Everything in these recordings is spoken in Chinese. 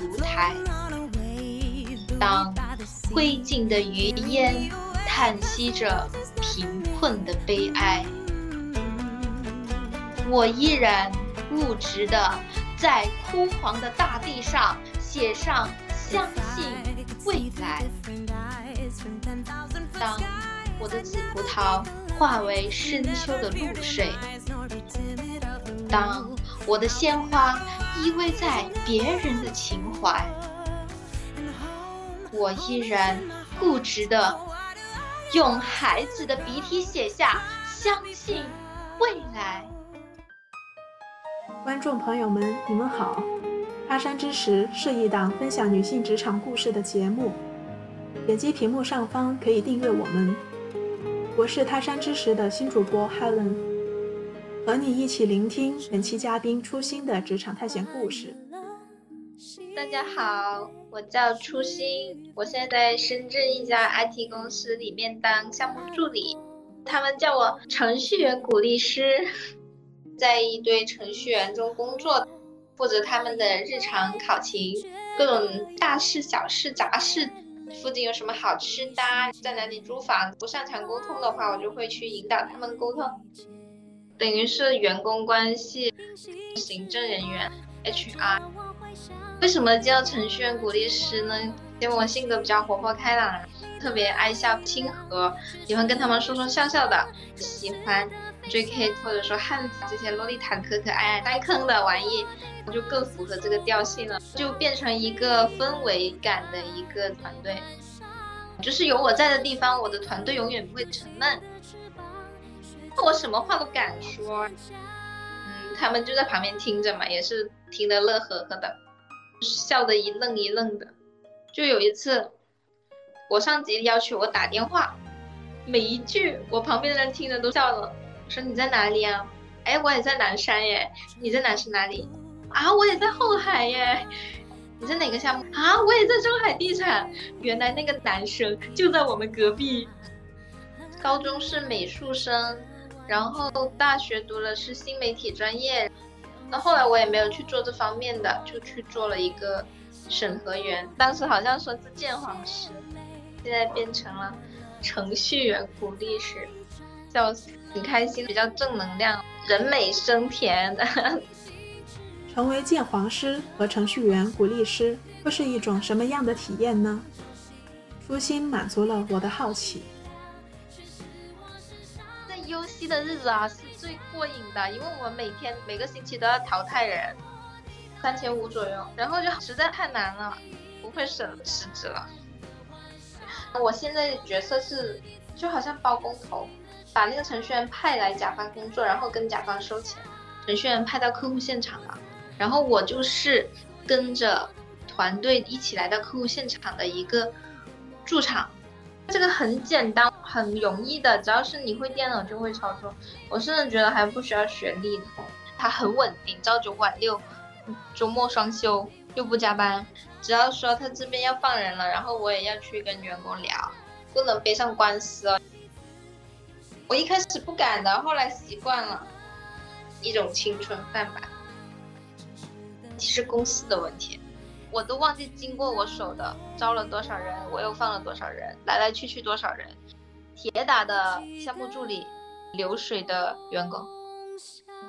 无情地查封了我的炉台。当灰烬的余烟叹息着贫困的悲哀，我依然固执地在枯黄的大地上写上相信未来。当我的紫葡萄化为深秋的露水，当我的鲜花依偎在别人的情怀。我依然固执的用孩子的鼻涕写下相信未来。观众朋友们，你们好！他山之石是一档分享女性职场故事的节目，点击屏幕上方可以订阅我们。我是他山之石的新主播 Helen，和你一起聆听本期嘉宾初心的职场探险故事。大家好。我叫初心，我现在在深圳一家 IT 公司里面当项目助理，他们叫我程序员鼓励师，在一堆程序员中工作，负责他们的日常考勤，各种大事小事杂事，附近有什么好吃的，在哪里租房，不擅长沟通的话，我就会去引导他们沟通，等于是员工关系、行政人员、HR。为什么叫程序员鼓励师呢？因为我性格比较活泼开朗，特别爱笑亲和，喜欢跟他们说说笑笑的，喜欢 JK 或者说汉服这些洛丽塔可可爱爱带坑的玩意，就更符合这个调性了，就变成一个氛围感的一个团队。就是有我在的地方，我的团队永远不会沉闷，我什么话都敢说。嗯，他们就在旁边听着嘛，也是听得乐呵呵的。笑得一愣一愣的，就有一次，我上级要求我打电话，每一句我旁边的人听着都笑了，说你在哪里啊？哎，我也在南山耶。你在南山哪里？啊，我也在后海耶。你在哪个项目？啊，我也在中海地产。原来那个男生就在我们隔壁。高中是美术生，然后大学读的是新媒体专业。那后来我也没有去做这方面的，就去做了一个审核员。当时好像说是鉴黄师，现在变成了程序员鼓励师，笑死，很开心，比较正能量，人美声甜的。成为鉴黄师和程序员鼓励师会是一种什么样的体验呢？初心满足了我的好奇。在游戏的日子啊。是最过瘾的，因为我们每天每个星期都要淘汰人，三千五左右，然后就实在太难了，不会省辞职了。我现在角色是就好像包工头，把那个程序员派来甲方工作，然后跟甲方收钱。程序员派到客户现场了，然后我就是跟着团队一起来到客户现场的一个驻场。这个很简单，很容易的，只要是你会电脑就会操作。我甚至觉得还不需要学历呢，它很稳定，朝九晚六，周末双休，又不加班。只要说他这边要放人了，然后我也要去跟员工聊，不能背上官司哦。我一开始不敢的，后来习惯了，一种青春饭吧。其实公司的问题。我都忘记经过我手的招了多少人，我又放了多少人，来来去去多少人，铁打的项目助理，流水的员工，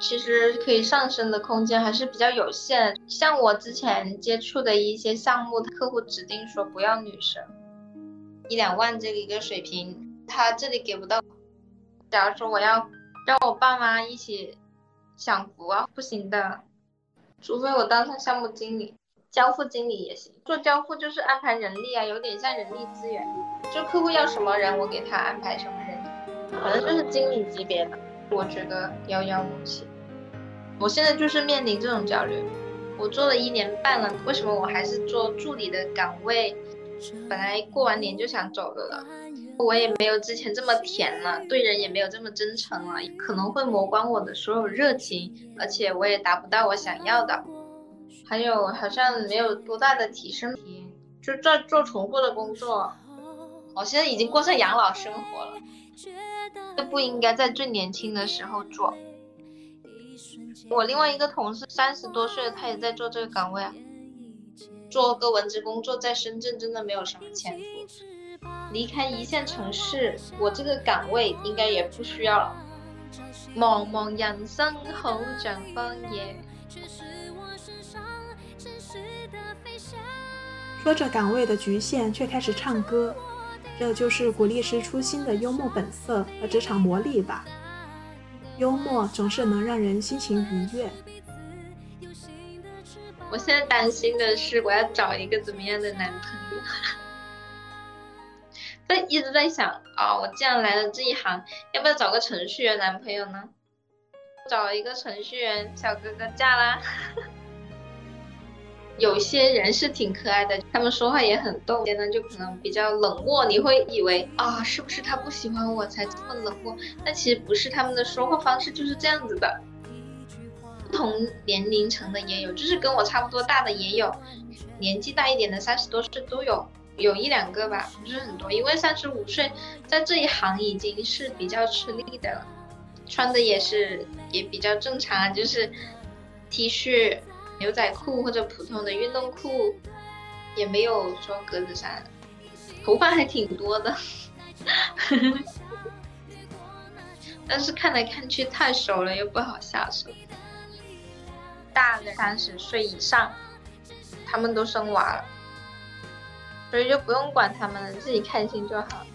其实可以上升的空间还是比较有限。像我之前接触的一些项目，客户指定说不要女生，一两万这个一个水平，他这里给不到。假如说我要让我爸妈一起享福啊，不行的，除非我当上项目经理。交付经理也行，做交付就是安排人力啊，有点像人力资源，就客户要什么人，我给他安排什么人，反正就是经理级别的，我觉得遥遥无期。我现在就是面临这种焦虑，我做了一年半了，为什么我还是做助理的岗位？本来过完年就想走的了，我也没有之前这么甜了，对人也没有这么真诚了，可能会磨光我的所有热情，而且我也达不到我想要的。还有好像没有多大的提升，就在做重复的工作。我现在已经过上养老生活了，就不应该在最年轻的时候做。我另外一个同事三十多岁了，他也在做这个岗位啊。做个文职工作在深圳真的没有什么前途。离开一线城市，我这个岗位应该也不需要了。茫茫人生好像荒野。说着岗位的局限，却开始唱歌，这就是鼓励师初心的幽默本色和职场魔力吧。幽默总是能让人心情愉悦。我现在担心的是，我要找一个怎么样的男朋友？在一直在想啊，我既然来了这一行，要不要找个程序员男朋友呢？找一个程序员小哥哥嫁啦。有些人是挺可爱的，他们说话也很逗，有些呢就可能比较冷漠，你会以为啊，是不是他不喜欢我才这么冷漠？但其实不是，他们的说话方式就是这样子的。不同年龄层的也有，就是跟我差不多大的也有，年纪大一点的三十多岁都有，有一两个吧，不是很多。因为三十五岁在这一行已经是比较吃力的了，穿的也是也比较正常，就是 T 恤。牛仔裤或者普通的运动裤，也没有说格子衫，头发还挺多的，但是看来看去太熟了又不好下手。大的三十岁以上，他们都生娃了，所以就不用管他们了，自己开心就好。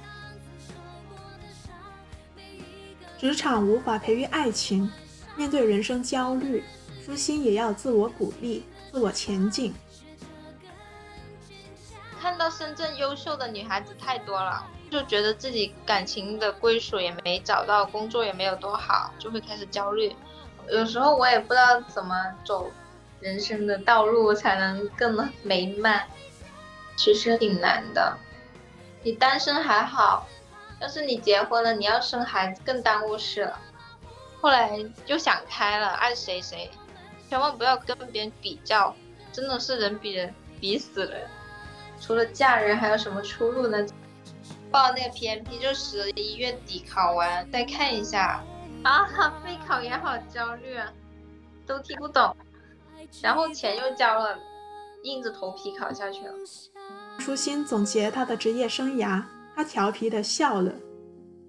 职场无法培育爱情，面对人生焦虑。初心也要自我鼓励，自我前进。看到深圳优秀的女孩子太多了，就觉得自己感情的归属也没找到，工作也没有多好，就会开始焦虑。有时候我也不知道怎么走人生的道路才能更美满，其实挺难的。你单身还好，要是你结婚了，你要生孩子更耽误事了。后来就想开了，爱谁谁。千万不要跟别人比较，真的是人比人比死人。除了嫁人，还有什么出路呢？报那个 PMP 就十一月底考完再看一下。啊，备考也好焦虑啊，都听不懂，然后钱又交了，硬着头皮考下去了。舒心总结他的职业生涯，他调皮的笑了，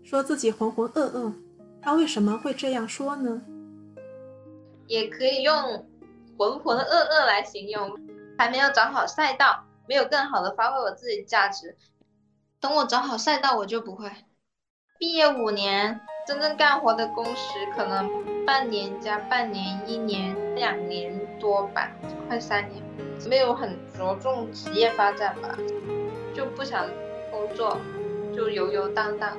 说自己浑浑噩噩。他为什么会这样说呢？也可以用浑浑噩噩来形容，还没有找好赛道，没有更好的发挥我自己价值。等我找好赛道，我就不会。毕业五年，真正干活的工时可能半年加半年，一年两年多吧，快三年，没有很着重职业发展吧，就不想工作，就游游荡荡，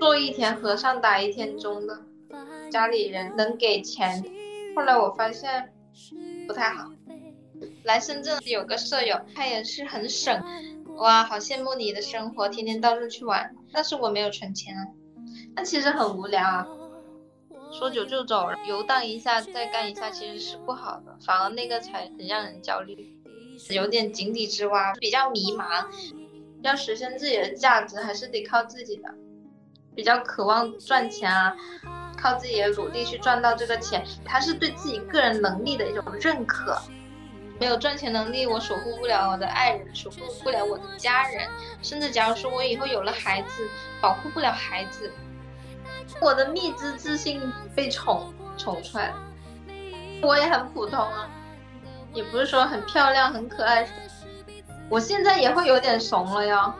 做一天和尚打一天钟的。家里人能给钱。后来我发现不太好。来深圳有个舍友，他也是很省，哇，好羡慕你的生活，天天到处去玩。但是我没有存钱，那其实很无聊啊。说走就走，游荡一下再干一下，其实是不好的，反而那个才很让人焦虑，有点井底之蛙，比较迷茫。要实现自己的价值，还是得靠自己的，比较渴望赚钱啊。靠自己的努力去赚到这个钱，他是对自己个人能力的一种认可。没有赚钱能力，我守护不了我的爱人，守护不了我的家人，甚至假如说我以后有了孩子，保护不了孩子，我的蜜汁自信被宠宠出来了。我也很普通啊，也不是说很漂亮、很可爱。我现在也会有点怂了哟。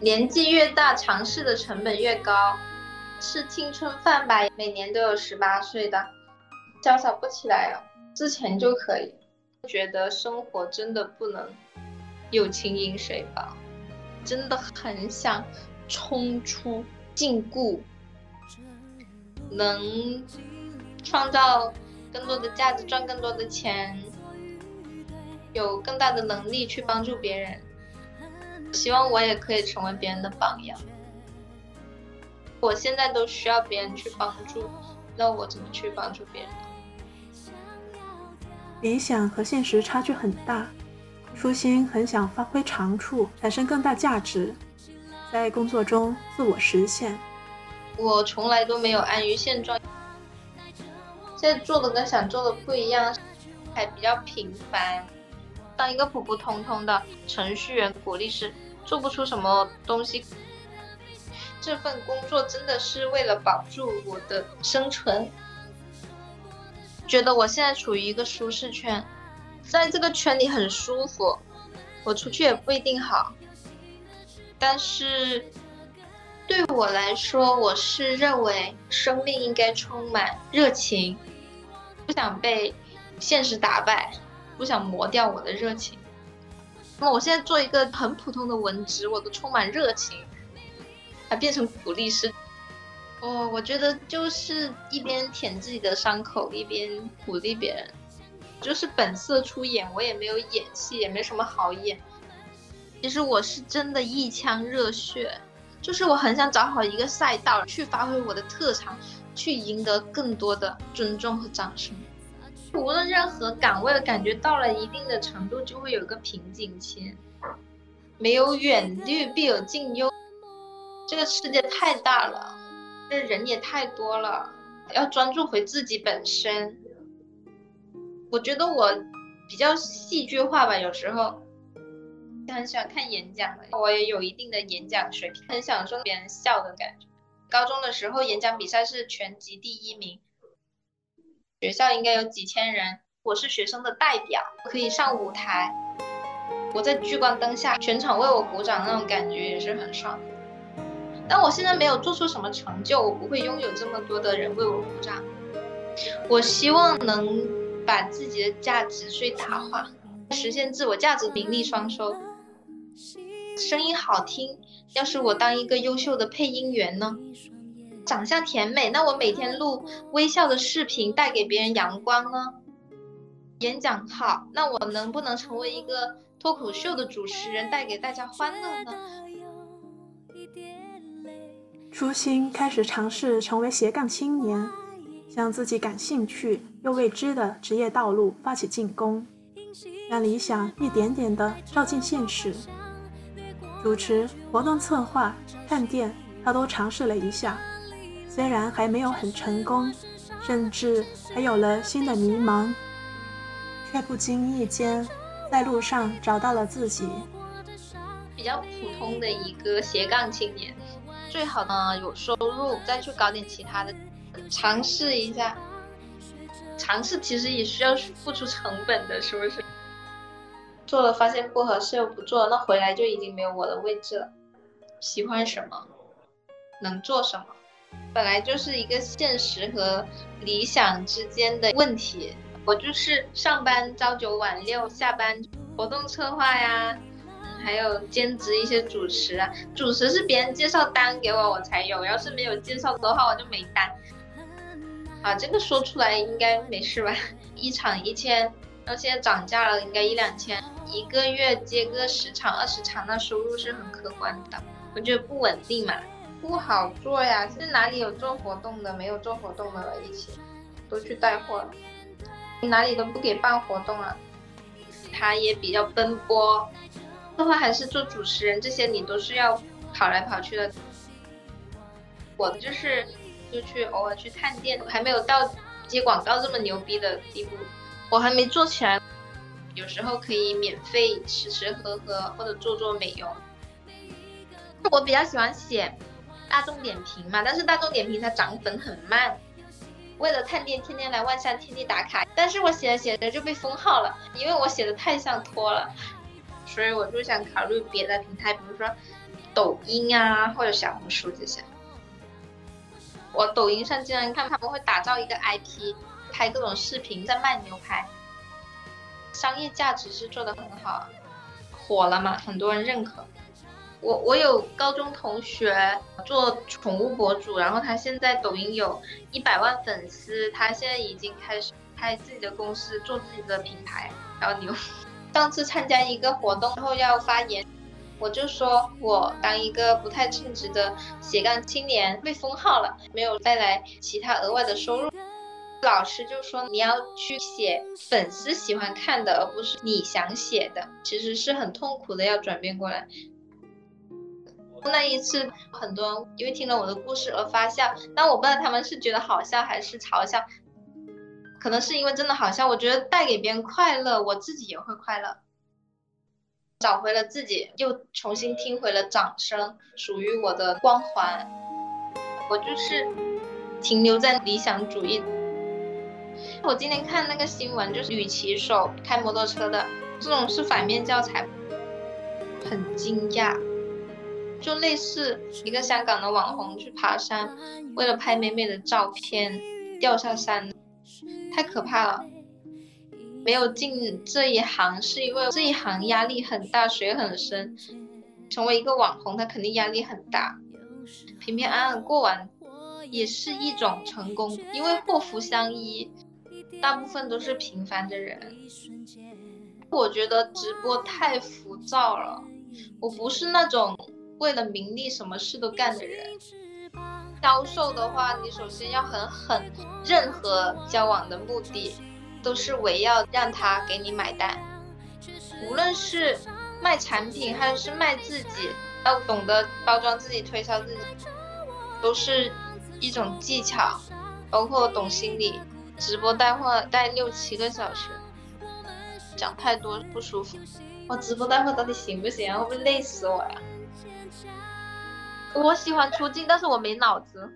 年纪越大，尝试的成本越高。吃青春饭吧，每年都有十八岁的，潇洒不起来了。之前就可以，觉得生活真的不能有情饮水饱，真的很想冲出禁锢，能创造更多的价值，赚更多的钱，有更大的能力去帮助别人。希望我也可以成为别人的榜样。我现在都需要别人去帮助，那我怎么去帮助别人？理想和现实差距很大，初心很想发挥长处，产生更大价值，在工作中自我实现。我从来都没有安于现状，现在做的跟想做的不一样，还比较平凡。当一个普普通通的程序员、鼓励是，做不出什么东西。这份工作真的是为了保住我的生存。觉得我现在处于一个舒适圈，在这个圈里很舒服，我出去也不一定好。但是对我来说，我是认为生命应该充满热情，不想被现实打败，不想磨掉我的热情。那么我现在做一个很普通的文职，我都充满热情，还变成鼓励师。哦，我觉得就是一边舔自己的伤口，一边鼓励别人，就是本色出演。我也没有演戏，也没什么好演。其实我是真的一腔热血，就是我很想找好一个赛道去发挥我的特长，去赢得更多的尊重和掌声。无论任何岗位，感觉到了一定的程度，就会有一个瓶颈期。没有远虑，必有近忧。这个世界太大了。这人也太多了，要专注回自己本身。我觉得我比较戏剧化吧，有时候很喜欢看演讲的，我也有一定的演讲水平，很享受别人笑的感觉。高中的时候演讲比赛是全级第一名，学校应该有几千人，我是学生的代表，可以上舞台，我在聚光灯下，全场为我鼓掌，那种感觉也是很爽。但我现在没有做出什么成就，我不会拥有这么多的人为我鼓掌。我希望能把自己的价值最大化，实现自我价值，名利双收。声音好听，要是我当一个优秀的配音员呢？长相甜美，那我每天录微笑的视频，带给别人阳光呢？演讲好，那我能不能成为一个脱口秀的主持人，带给大家欢乐呢？初心开始尝试成为斜杠青年，向自己感兴趣又未知的职业道路发起进攻，让理想一点点的照进现实。主持、活动策划、探店，他都尝试了一下，虽然还没有很成功，甚至还有了新的迷茫，却不经意间在路上找到了自己。比较普通的一个斜杠青年。最好呢有收入，再去搞点其他的，尝试一下。尝试其实也需要付出成本的，是不是？做了发现不合适又不做，那回来就已经没有我的位置了。喜欢什么，能做什么，本来就是一个现实和理想之间的问题。我就是上班朝九晚六，下班活动策划呀。还有兼职一些主持啊，主持是别人介绍单给我，我才有。要是没有介绍的话，我就没单。啊，这个说出来应该没事吧？一场一千，那现在涨价了，应该一两千。一个月接个十场、二十场，那收入是很可观的。我觉得不稳定嘛，不好做呀。现在哪里有做活动的？没有做活动的了，一起都去带货了。哪里都不给办活动了。他也比较奔波。的话还是做主持人，这些你都是要跑来跑去的。我就是就去偶尔去探店，还没有到接广告这么牛逼的地步，我还没做起来。有时候可以免费吃吃喝喝，或者做做美容。我比较喜欢写大众点评嘛，但是大众点评它涨粉很慢。为了探店，天天来万象天地打卡，但是我写着写着就被封号了，因为我写的太像托了。所以我就想考虑别的平台，比如说抖音啊，或者小红书这些。我抖音上经常看他们会打造一个 IP，拍各种视频在卖牛排，商业价值是做的很好，火了嘛，很多人认可。我我有高中同学做宠物博主，然后他现在抖音有一百万粉丝，他现在已经开始开自己的公司，做自己的品牌，然后牛。上次参加一个活动后要发言，我就说我当一个不太称职的斜杠青年被封号了，没有带来其他额外的收入。老师就说你要去写粉丝喜欢看的，而不是你想写的，其实是很痛苦的，要转变过来。那一次很多人因为听了我的故事而发笑，但我不知道他们是觉得好笑还是嘲笑。可能是因为真的好笑，我觉得带给别人快乐，我自己也会快乐。找回了自己，又重新听回了掌声，属于我的光环。我就是停留在理想主义。我今天看那个新闻，就是女骑手开摩托车的，这种是反面教材，很惊讶。就类似一个香港的网红去爬山，为了拍美美的照片掉下山，太可怕了。没有进这一行，是因为这一行压力很大，水很深。成为一个网红，他肯定压力很大。平平安安过完，也是一种成功，因为祸福相依，大部分都是平凡的人。我觉得直播太浮躁了，我不是那种为了名利什么事都干的人。销售的话，你首先要很狠，任何交往的目的。都是围绕让他给你买单，无论是卖产品还是卖自己，要懂得包装自己、推销自己，都是一种技巧。包括懂心理，直播带货带六七个小时，讲太多不舒服。我直播带货到底行不行？会不会累死我呀？我喜欢出镜，但是我没脑子。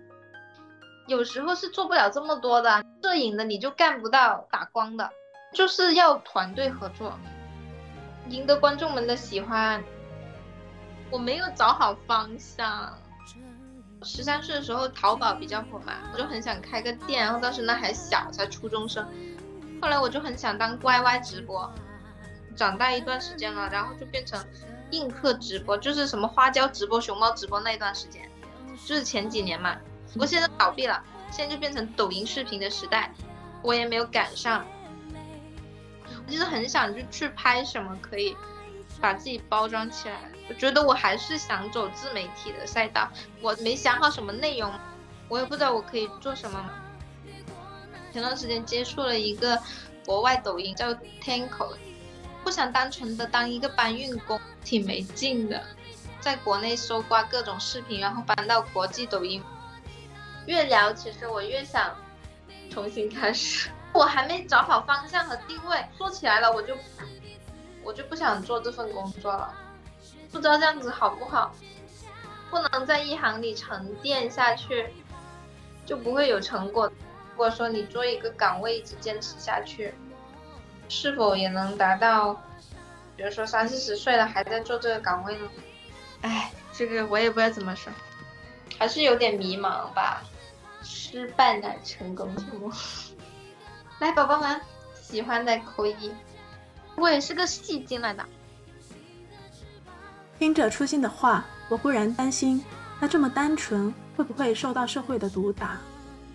有时候是做不了这么多的，摄影的你就干不到打光的，就是要团队合作，赢得观众们的喜欢。我没有找好方向。十三岁的时候淘宝比较火嘛，我就很想开个店，然后当时那还小，才初中生。后来我就很想当 YY 直播，长大一段时间了，然后就变成映客直播，就是什么花椒直播、熊猫直播那一段时间，就是前几年嘛。不过现在倒闭了，现在就变成抖音视频的时代，我也没有赶上。我其实很想就去拍什么可以把自己包装起来，我觉得我还是想走自媒体的赛道。我没想好什么内容，我也不知道我可以做什么。前段时间接触了一个国外抖音叫 Tanko，不想单纯的当一个搬运工，挺没劲的。在国内搜刮各种视频，然后搬到国际抖音。越聊，其实我越想重新开始。我还没找好方向和定位，做起来了我就我就不想做这份工作了。不知道这样子好不好？不能在一行里沉淀下去，就不会有成果。如果说你做一个岗位一直坚持下去，是否也能达到？比如说三四十岁了还在做这个岗位呢？哎，这个我也不知道怎么说，还是有点迷茫吧。失败乃成功之母，来，宝宝们喜欢的扣一。我也是个戏精来的。听着初心的话，我忽然担心，他这么单纯，会不会受到社会的毒打？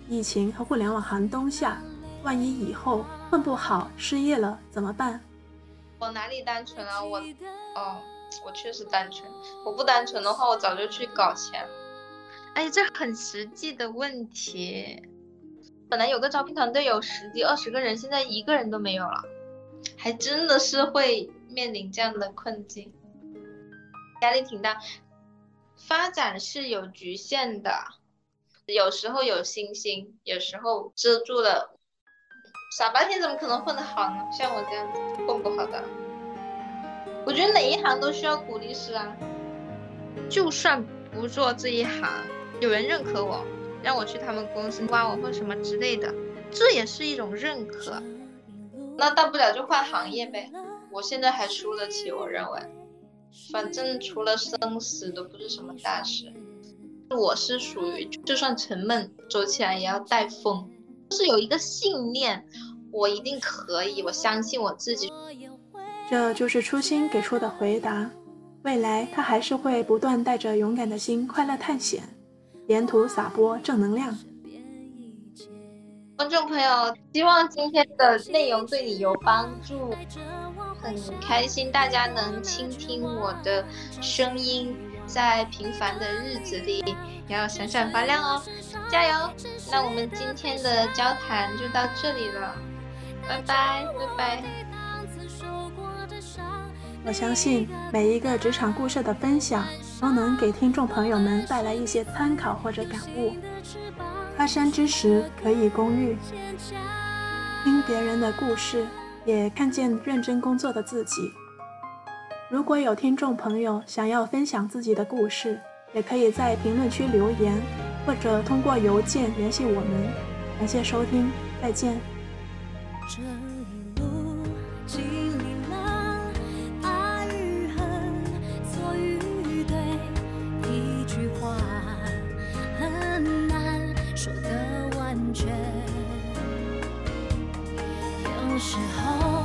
疫情和互联网寒冬下，万一以后混不好，失业了怎么办？我哪里单纯啊？我，哦，我确实单纯。我不单纯的话，我早就去搞钱。哎，这很实际的问题。本来有个招聘团队有十几二十个人，现在一个人都没有了，还真的是会面临这样的困境，压力挺大。发展是有局限的，有时候有星星，有时候遮住了。傻白甜怎么可能混得好呢？像我这样子混不好的。我觉得哪一行都需要鼓励师啊，就算不做这一行。有人认可我，让我去他们公司挖我或什么之类的，这也是一种认可。那大不了就换行业呗。我现在还输得起，我认为，反正除了生死都不是什么大事。我是属于就算沉闷，走起来也要带风，就是有一个信念，我一定可以，我相信我自己。这就是初心给出的回答。未来他还是会不断带着勇敢的心，快乐探险。沿途撒播正能量，观众朋友，希望今天的内容对你有帮助，很开心大家能倾听我的声音，在平凡的日子里要闪闪发亮哦。加油。那我们今天的交谈就到这里了。拜拜拜拜。我相信每一个职场故事的分享都能给听众朋友们带来一些参考或者感悟。他山之石可以攻玉听别人的故事也看见认真工作的自己。如果有听众朋友想要分享自己的故事也可以在评论区留言或者通过邮件联系我们。感谢收听再见。这一路经历了爱与恨错与对一句话很难说得完全。有时候